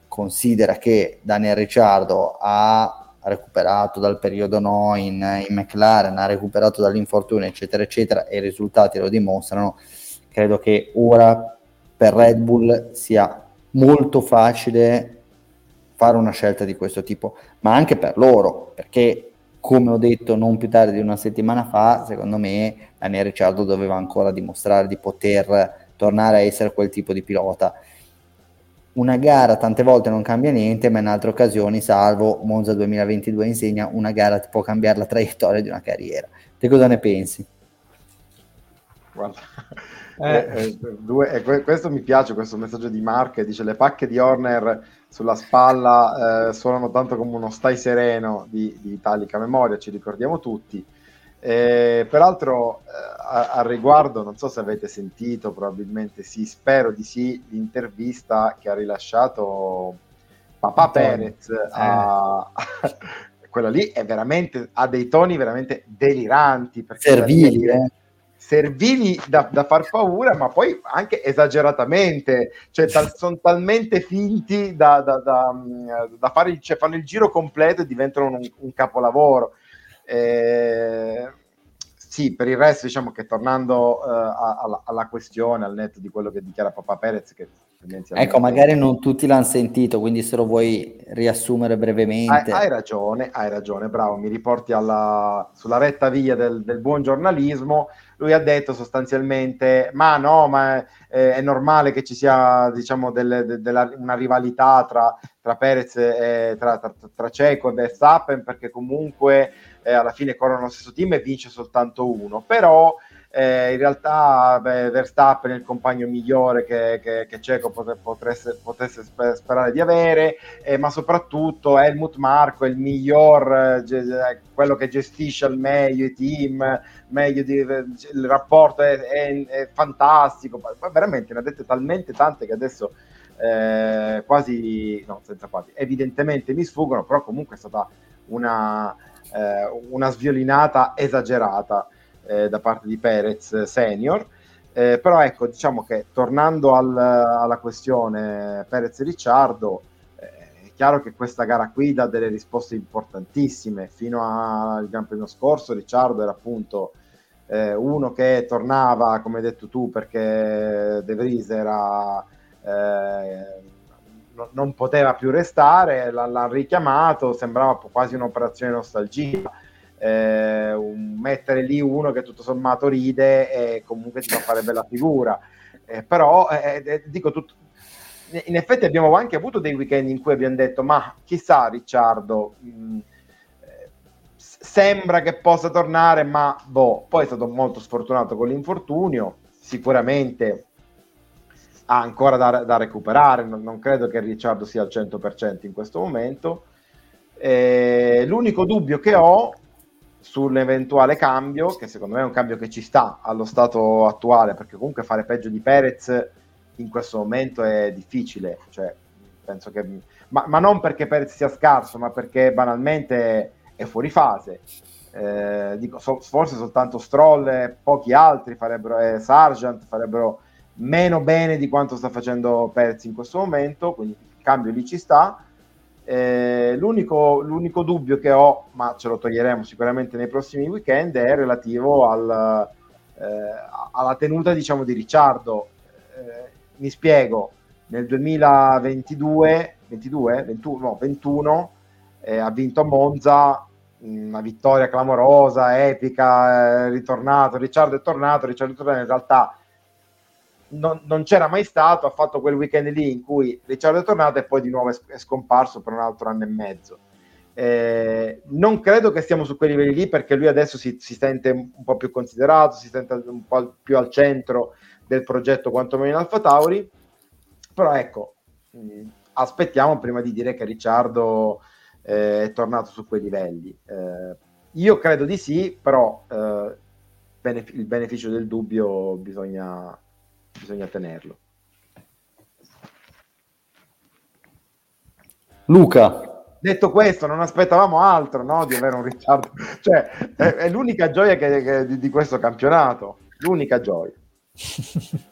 Speaker 1: considera che Daniel Ricciardo ha recuperato dal periodo no in, in McLaren, ha recuperato dall'infortunio eccetera eccetera e i risultati lo dimostrano, credo che ora per Red Bull sia molto facile fare una scelta di questo tipo, ma anche per loro, perché come ho detto non più tardi di una settimana fa, secondo me Daniel Ricciardo doveva ancora dimostrare di poter tornare a essere quel tipo di pilota. Una gara tante volte non cambia niente, ma in altre occasioni, salvo Monza 2022 insegna, una gara ti può cambiare la traiettoria di una carriera. Te cosa ne pensi?
Speaker 2: Guarda, eh. Eh, eh due, eh, questo mi piace, questo messaggio di Mark, dice le pacche di Horner sulla spalla eh, suonano tanto come uno stai sereno di, di italica memoria, ci ricordiamo tutti. Eh, peraltro, eh, al riguardo, non so se avete sentito, probabilmente sì, spero di sì, l'intervista che ha rilasciato Papà Perez a, quella lì è veramente ha dei toni veramente deliranti
Speaker 1: servili eh?
Speaker 2: servili da, da, far paura, ma poi anche esageratamente, cioè tal, sono talmente finti da, da, da fare, cioè fanno il giro completo e diventano un, un capolavoro. Eh, sì, per il resto diciamo che tornando uh, alla, alla, questione, al netto di quello che dichiara Papa Perez, che
Speaker 1: Ecco, magari non tutti l'hanno sentito, quindi se lo vuoi riassumere brevemente.
Speaker 2: Hai, hai ragione, hai ragione, bravo, mi riporti alla, sulla retta via del, del, buon giornalismo. Lui ha detto sostanzialmente, ma no, ma eh, è normale che ci sia, diciamo, delle, de, della, una rivalità tra, tra Perez e tra, tra, tra Ceco e Verstappen, perché comunque eh, alla fine corrono lo stesso team e vince soltanto uno. Però eh, in realtà beh, Verstappen è il compagno migliore che, che, che Ceco potesse sper- sperare di avere, eh, ma soprattutto Helmut Marco è il miglior, eh, ge- quello che gestisce al meglio i team, meglio di, il rapporto è, è, è fantastico, ma veramente ne ha dette talmente tante che adesso eh, quasi, no, senza quasi, evidentemente mi sfuggono, però comunque è stata una, eh, una sviolinata esagerata eh, da parte di Perez senior. Eh, però ecco, diciamo che tornando al, alla questione Perez-Ricciardo, eh, è chiaro che questa gara qui dà delle risposte importantissime. Fino al Gran Premio scorso Ricciardo era appunto eh, uno che tornava, come hai detto tu, perché De Vries era, eh, no, non poteva più restare, l'ha richiamato, sembrava quasi un'operazione nostalgia eh, un, mettere lì uno che tutto sommato ride e comunque ti fa fare bella figura. Eh, però eh, eh dico tutto, in effetti abbiamo anche avuto dei weekend in cui abbiamo detto ma chissà Ricciardo mm, eh, sembra che possa tornare ma boh poi è stato molto sfortunato con l'infortunio sicuramente ha ancora da, da recuperare non, non, credo che Ricciardo sia al 100% in questo momento eh, l'unico dubbio che ho sull'eventuale cambio, che secondo me è un cambio che ci sta allo stato attuale, perché comunque fare peggio di Perez in questo momento è difficile, cioè, che, ma, ma, non perché Perez sia scarso, ma perché banalmente è fuori fase. Eh, dico, so, forse soltanto Stroll e pochi altri farebbero, eh, Sargent farebbero meno bene di quanto sta facendo Perez in questo momento, quindi il cambio lì ci sta eh, l'unico, l'unico, dubbio che ho, ma ce lo toglieremo sicuramente nei prossimi weekend, è relativo al, eh, alla tenuta diciamo, di Ricciardo. Eh, mi spiego, nel 2022, 22, 21, no, 21 eh, ha vinto a Monza una vittoria clamorosa, epica, è ritornato, Ricciardo è tornato, Ricciardo è tornato, in realtà non, non, c'era mai stato, ha fatto quel weekend lì in cui Ricciardo è tornato e poi di nuovo è, scomparso per un altro anno e mezzo. Eh, non credo che stiamo su quei livelli lì perché lui adesso si, si, sente un po' più considerato, si sente un po' più al centro del progetto quantomeno in Alfa Tauri, però ecco, mh, aspettiamo prima di dire che Ricciardo eh, è tornato su quei livelli. Eh, io credo di sì, però eh, benef- il beneficio del dubbio bisogna, bisogna tenerlo.
Speaker 1: Luca.
Speaker 2: Detto questo, non aspettavamo altro no, di avere un Ricciardo, cioè è, è l'unica gioia che, che, di, di questo campionato, l'unica gioia.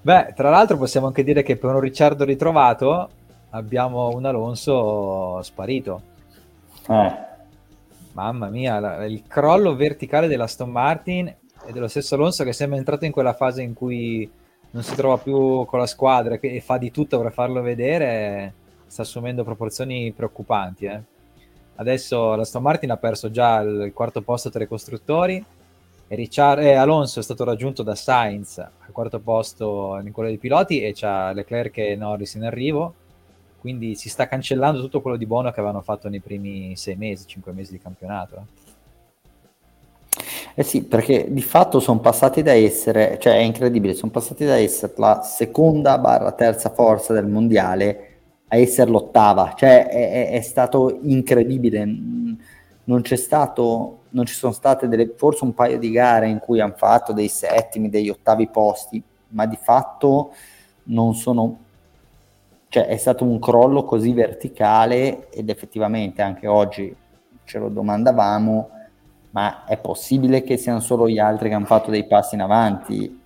Speaker 3: Beh, tra l'altro possiamo anche dire che per un Ricciardo ritrovato abbiamo un Alonso sparito. Eh. Mamma mia, la, il crollo verticale della Aston Martin e dello stesso Alonso che sembra entrato in quella fase in cui non si trova più con la squadra e fa di tutto per farlo vedere, sta assumendo proporzioni preoccupanti. Eh. Adesso la Aston Martin ha perso già il quarto posto tra i costruttori e Richard, eh, Alonso è stato raggiunto da Sainz al quarto posto in quello dei piloti e c'ha Leclerc e Norris in arrivo quindi si sta cancellando tutto quello di buono che avevano fatto nei primi sei mesi, cinque mesi di campionato. Eh.
Speaker 1: Eh sì, perché di fatto sono passati da essere, cioè è incredibile, sono passati da essere la seconda barra terza forza del mondiale a essere l'ottava, cioè è, è, stato incredibile, non c'è stato, non ci sono state delle, forse un paio di gare in cui hanno fatto dei settimi, degli ottavi posti, ma di fatto non sono, cioè è stato un crollo così verticale ed effettivamente anche oggi ce lo domandavamo, ma è possibile che siano solo gli altri che hanno fatto dei passi in avanti?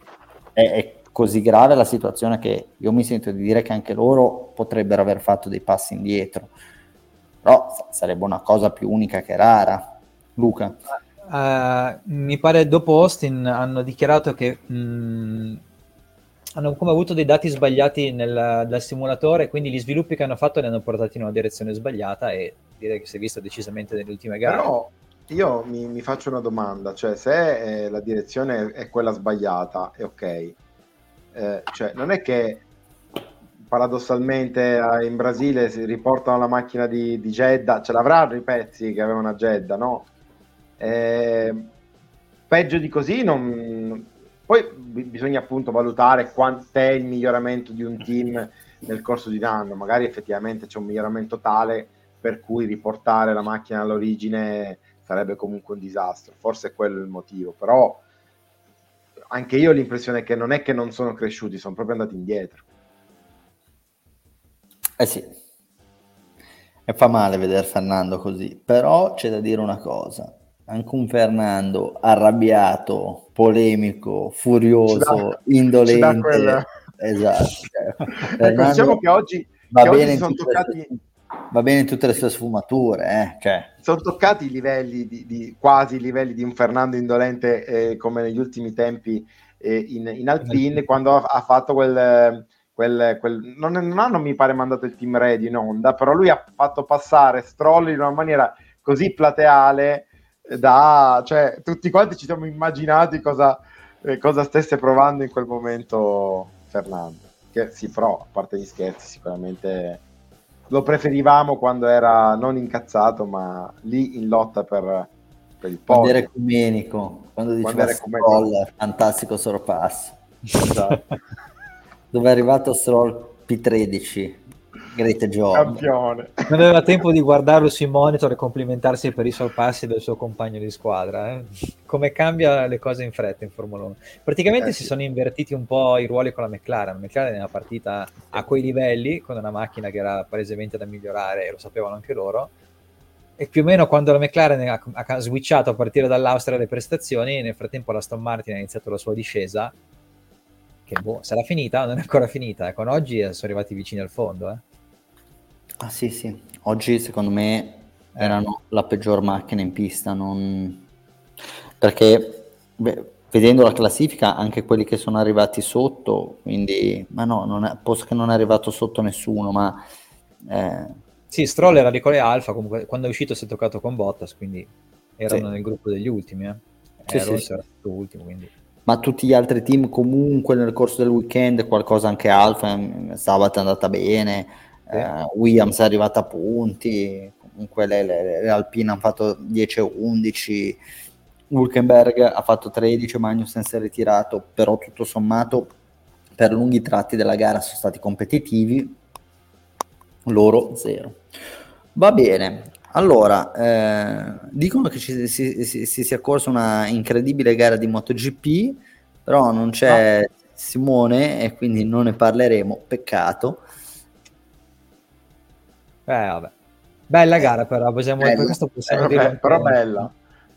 Speaker 1: È, è, così grave la situazione che io mi sento di dire che anche loro potrebbero aver fatto dei passi indietro. però sarebbe una cosa più unica che rara. Luca?
Speaker 3: Uh, mi pare dopo Austin hanno dichiarato che mh, mm, hanno come avuto dei dati sbagliati nel, dal simulatore, quindi gli sviluppi che hanno fatto li hanno portati in una direzione sbagliata e direi che si è visto decisamente nelle ultime gare.
Speaker 2: Però io mi, mi faccio una domanda, cioè se eh, la direzione è quella sbagliata, è ok. Eh, cioè, non è che paradossalmente eh, in Brasile si riportano la macchina di, di Jeddah, ce l'avranno i pezzi che avevano a Jeddah, no? Eh, peggio di così non... Poi bisogna appunto valutare quant'è il miglioramento di un team nel corso di un anno, magari effettivamente c'è un miglioramento tale per cui riportare la macchina all'origine sarebbe comunque un disastro, forse è quello il motivo, però anche io ho l'impressione che non è che non sono cresciuti, sono proprio andati indietro.
Speaker 1: Eh sì, e fa male vedere Fernando così, però c'è da dire una cosa, anche un Fernando arrabbiato, polemico, furioso, dà, indolente. Esatto.
Speaker 2: Cioè, ecco, diciamo che oggi,
Speaker 1: va, che bene oggi sono toccati... Va bene in tutte le sue sfumature. Eh? Cioè.
Speaker 2: Sono toccati i livelli, di, di, quasi i livelli di un Fernando indolente eh, come negli ultimi tempi eh, in, in Alpine, quando ha, ha fatto quel Quel, quel, non, non, hanno mi pare mandato il team ready in onda, però lui ha fatto passare Stroll in una maniera così plateale da, cioè, tutti quanti ci siamo immaginati cosa, eh, cosa stesse provando in quel momento Fernando. Che sì, però, a parte gli scherzi, sicuramente lo preferivamo quando era non incazzato, ma lì in lotta per, per il podio.
Speaker 1: Quando era ecumenico, quando diceva era fantastico sorpasso. Esatto. dove è arrivato Stroll P13. Great job.
Speaker 2: Campione.
Speaker 3: Non aveva tempo di guardarlo sui monitor e complimentarsi per i sorpassi del suo compagno di squadra. Eh? Come cambia le cose in fretta in Formula 1. Praticamente eh, si sì. sono invertiti un po' i ruoli con la McLaren. La McLaren è una partita a quei livelli, con una macchina che era palesemente da migliorare e lo sapevano anche loro. E più o meno quando la McLaren ha, ha switchato a partire dall'Austria le prestazioni, nel frattempo la Aston Martin ha iniziato la sua discesa che boh, sarà finita? Non è ancora finita. Eh. Con oggi sono arrivati vicini al fondo. Eh.
Speaker 1: Ah sì, sì. Oggi secondo me erano la peggior macchina in pista. Non... Perché beh, vedendo la classifica, anche quelli che sono arrivati sotto, quindi, ma no, non è, posso che non è arrivato sotto nessuno, ma...
Speaker 3: Eh... Sì, Stroll era di Core Alfa, comunque quando è uscito si è toccato con Bottas, quindi erano sì. nel gruppo degli ultimi. Eh. Sì, sì, ultimo, quindi
Speaker 1: ma tutti gli altri team comunque nel corso del weekend qualcosa anche Alfa sabato è andata bene. Eh, Williams è arrivata a punti comunque le, le, le Alpine hanno fatto 10 11 Hulkenberg ha fatto 13 Magnussen si è ritirato però tutto sommato per lunghi tratti della gara sono stati competitivi loro zero va bene allora, eh, dicono che ci, si, si, si, sia corsa una incredibile gara di MotoGP, però non c'è ah. Simone e quindi non ne parleremo, peccato.
Speaker 3: Eh, vabbè. Bella gara però, possiamo, bella. per questo possiamo
Speaker 2: eh, dire... Però bella.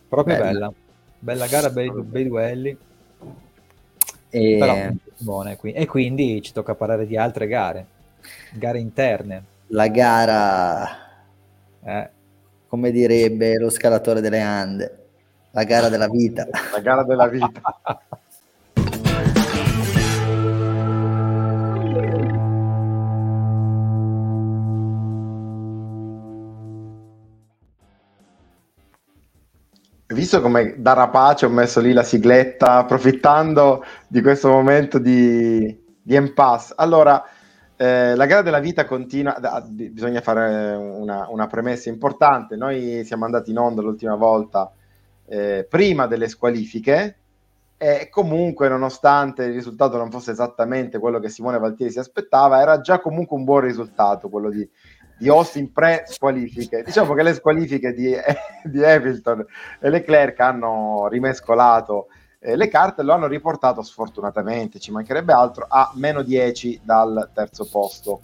Speaker 3: Proprio bella. bella. Bella gara, bei, bei duelli. E... Però, Simone, e quindi ci tocca parlare di altre gare, gare interne.
Speaker 1: La gara... Eh come direbbe lo scalatore delle Ande, la gara della vita.
Speaker 2: La gara della vita. Visto come da rapace ho messo lì la sigletta approfittando di questo momento di, di impasse. Allora, eh, la gara della vita continua, da, bisogna fare una, una, premessa importante, noi siamo andati in onda l'ultima volta eh, prima delle squalifiche e comunque nonostante il risultato non fosse esattamente quello che Simone Valtieri si aspettava, era già comunque un buon risultato quello di, di Austin pre-squalifiche. Diciamo che le squalifiche di, di Hamilton e Leclerc hanno rimescolato eh, le carte lo hanno riportato sfortunatamente, ci mancherebbe altro, a meno 10 dal terzo posto.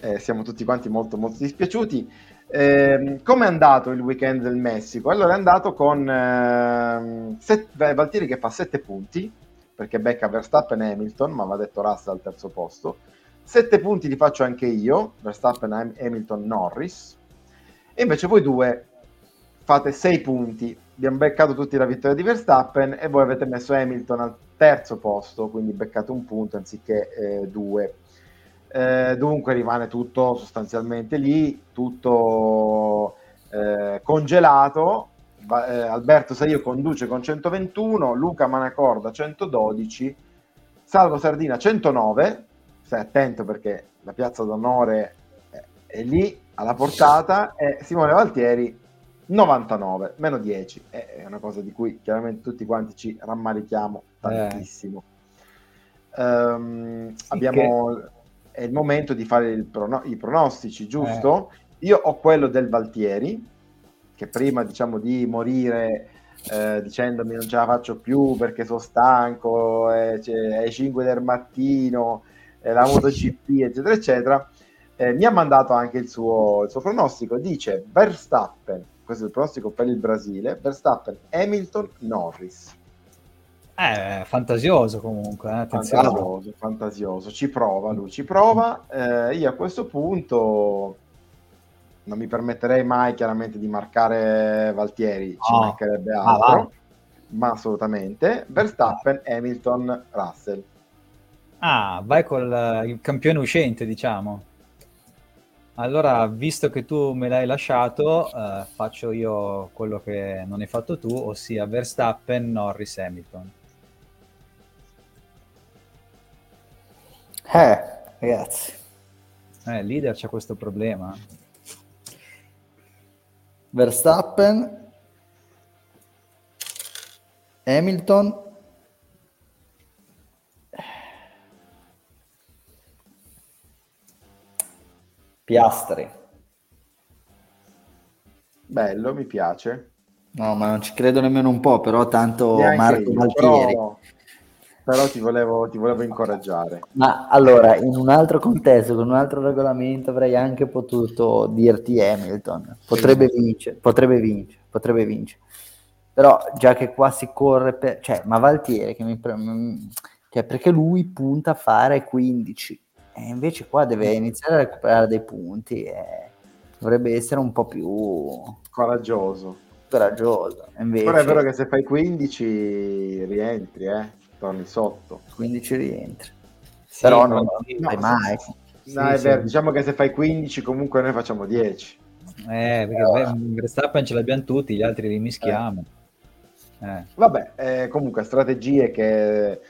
Speaker 2: Eh, siamo tutti quanti molto molto dispiaciuti. Eh, come è andato il weekend del Messico? Allora è andato con eh, set, Valtieri che fa 7 punti, perché becca Verstappen e Hamilton, ma va detto Russell al terzo posto. 7 punti li faccio anche io, Verstappen, Hamilton, Norris, e invece voi due fate 6 punti. Abbiamo beccato tutti la vittoria di Verstappen e voi avete messo Hamilton al terzo posto, quindi beccate un punto anziché eh, due. Eh, dunque rimane tutto sostanzialmente lì, tutto eh, congelato. Va, eh, Alberto Saio conduce con 121, Luca Manacorda 112, Salvo Sardina 109. Stai attento perché la piazza d'onore è, è lì alla portata e Simone Valtieri 99, meno 10. È una cosa di cui chiaramente tutti quanti ci rammarichiamo tantissimo. Eh. Um, sì, abbiamo... Che... È il momento di fare prono... i pronostici, giusto? Eh. Io ho quello del Valtieri, che prima diciamo di morire eh, dicendomi non ce la faccio più perché sono stanco, eh, è le 5 del mattino, eh, la MotoGP, eccetera, eccetera, eh, mi ha mandato anche il suo, il suo pronostico. Dice Verstappen, questo è il pronostico per il Brasile, Verstappen, Hamilton, Norris.
Speaker 3: Eh, fantasioso comunque. Eh,
Speaker 2: fantasioso, fantasioso, ci prova lui, ci prova. Eh, io a questo punto non mi permetterei mai chiaramente di marcare Valtieri, ci oh. mancherebbe ah, altro, ah, ma assolutamente. Verstappen, Hamilton, Russell.
Speaker 3: Ah, vai col il campione uscente, diciamo. Allora, visto che tu me l'hai lasciato, eh, faccio io quello che non hai fatto tu, ossia Verstappen, Norris, Hamilton.
Speaker 1: Eh, ragazzi.
Speaker 3: Eh, il leader c'è questo problema.
Speaker 1: Verstappen, Hamilton, Piastri.
Speaker 2: Bello, mi piace.
Speaker 1: No, ma non ci credo nemmeno un po', però tanto Neanche Marco io, Maltieri.
Speaker 2: Però però ti volevo, ti volevo, incoraggiare.
Speaker 1: Ma allora, in un altro contesto, con un altro regolamento, avrei anche potuto dirti Hamilton. Potrebbe sì. vincere, potrebbe vincere, potrebbe vincere. Però già che qua si corre per... Cioè, ma Valtieri, che mi... Cioè, perché lui punta a fare 15 e invece qua deve iniziare a recuperare dei punti e dovrebbe essere un po' più
Speaker 2: coraggioso.
Speaker 1: Coraggioso.
Speaker 2: Invece... Però è vero che se fai 15 rientri, eh torni sotto.
Speaker 1: 15 rientri. Sì, Però non, non fai mai.
Speaker 2: No, è vero, diciamo che se fai 15 comunque noi facciamo 10.
Speaker 3: Eh, perché eh. Verstappen ce l'abbiamo tutti, gli altri li mischiamo.
Speaker 2: Eh. Eh. Vabbè, eh, comunque strategie che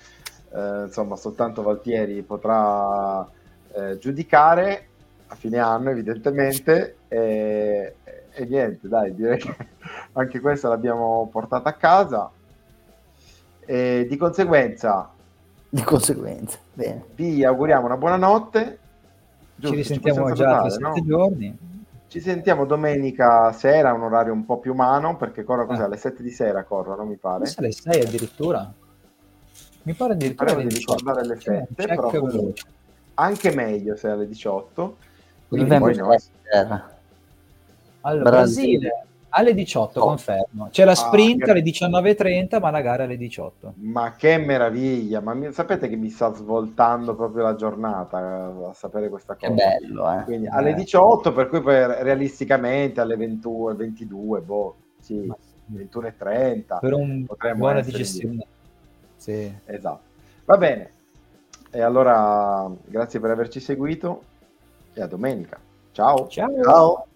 Speaker 2: eh, insomma soltanto Valtieri potrà eh, giudicare a fine anno evidentemente e, e niente, dai, direi che anche questa l'abbiamo portata a casa e di conseguenza,
Speaker 1: di conseguenza, bene.
Speaker 2: vi auguriamo una buona notte.
Speaker 3: Giusto, ci risentiamo ci già tra sette no? giorni.
Speaker 2: Ci sentiamo domenica sera, un orario un po' più umano, perché corro così, ah. alle 7 di sera corrono, mi pare.
Speaker 3: alle 6 addirittura. Mi pare addirittura
Speaker 2: alle 18. ricordare alle 7, però anche meglio se alle 18.
Speaker 1: Quindi poi no.
Speaker 3: Allora, Brasile alle 18, oh. confermo. C'è la ah, sprint ah, alle 19.30, ma la gara alle 18.
Speaker 2: Ma che meraviglia! Ma mi, sapete che mi sta svoltando proprio la giornata a sapere questa cosa?
Speaker 1: Che bello, eh.
Speaker 2: Quindi alle 18, per cui poi realisticamente alle 21, 22, boh, sì, 21.30.
Speaker 3: Per un buona digestione.
Speaker 2: Sì. Esatto. Va bene. E allora, grazie per averci seguito e a domenica. Ciao.
Speaker 1: Ciao. Ciao.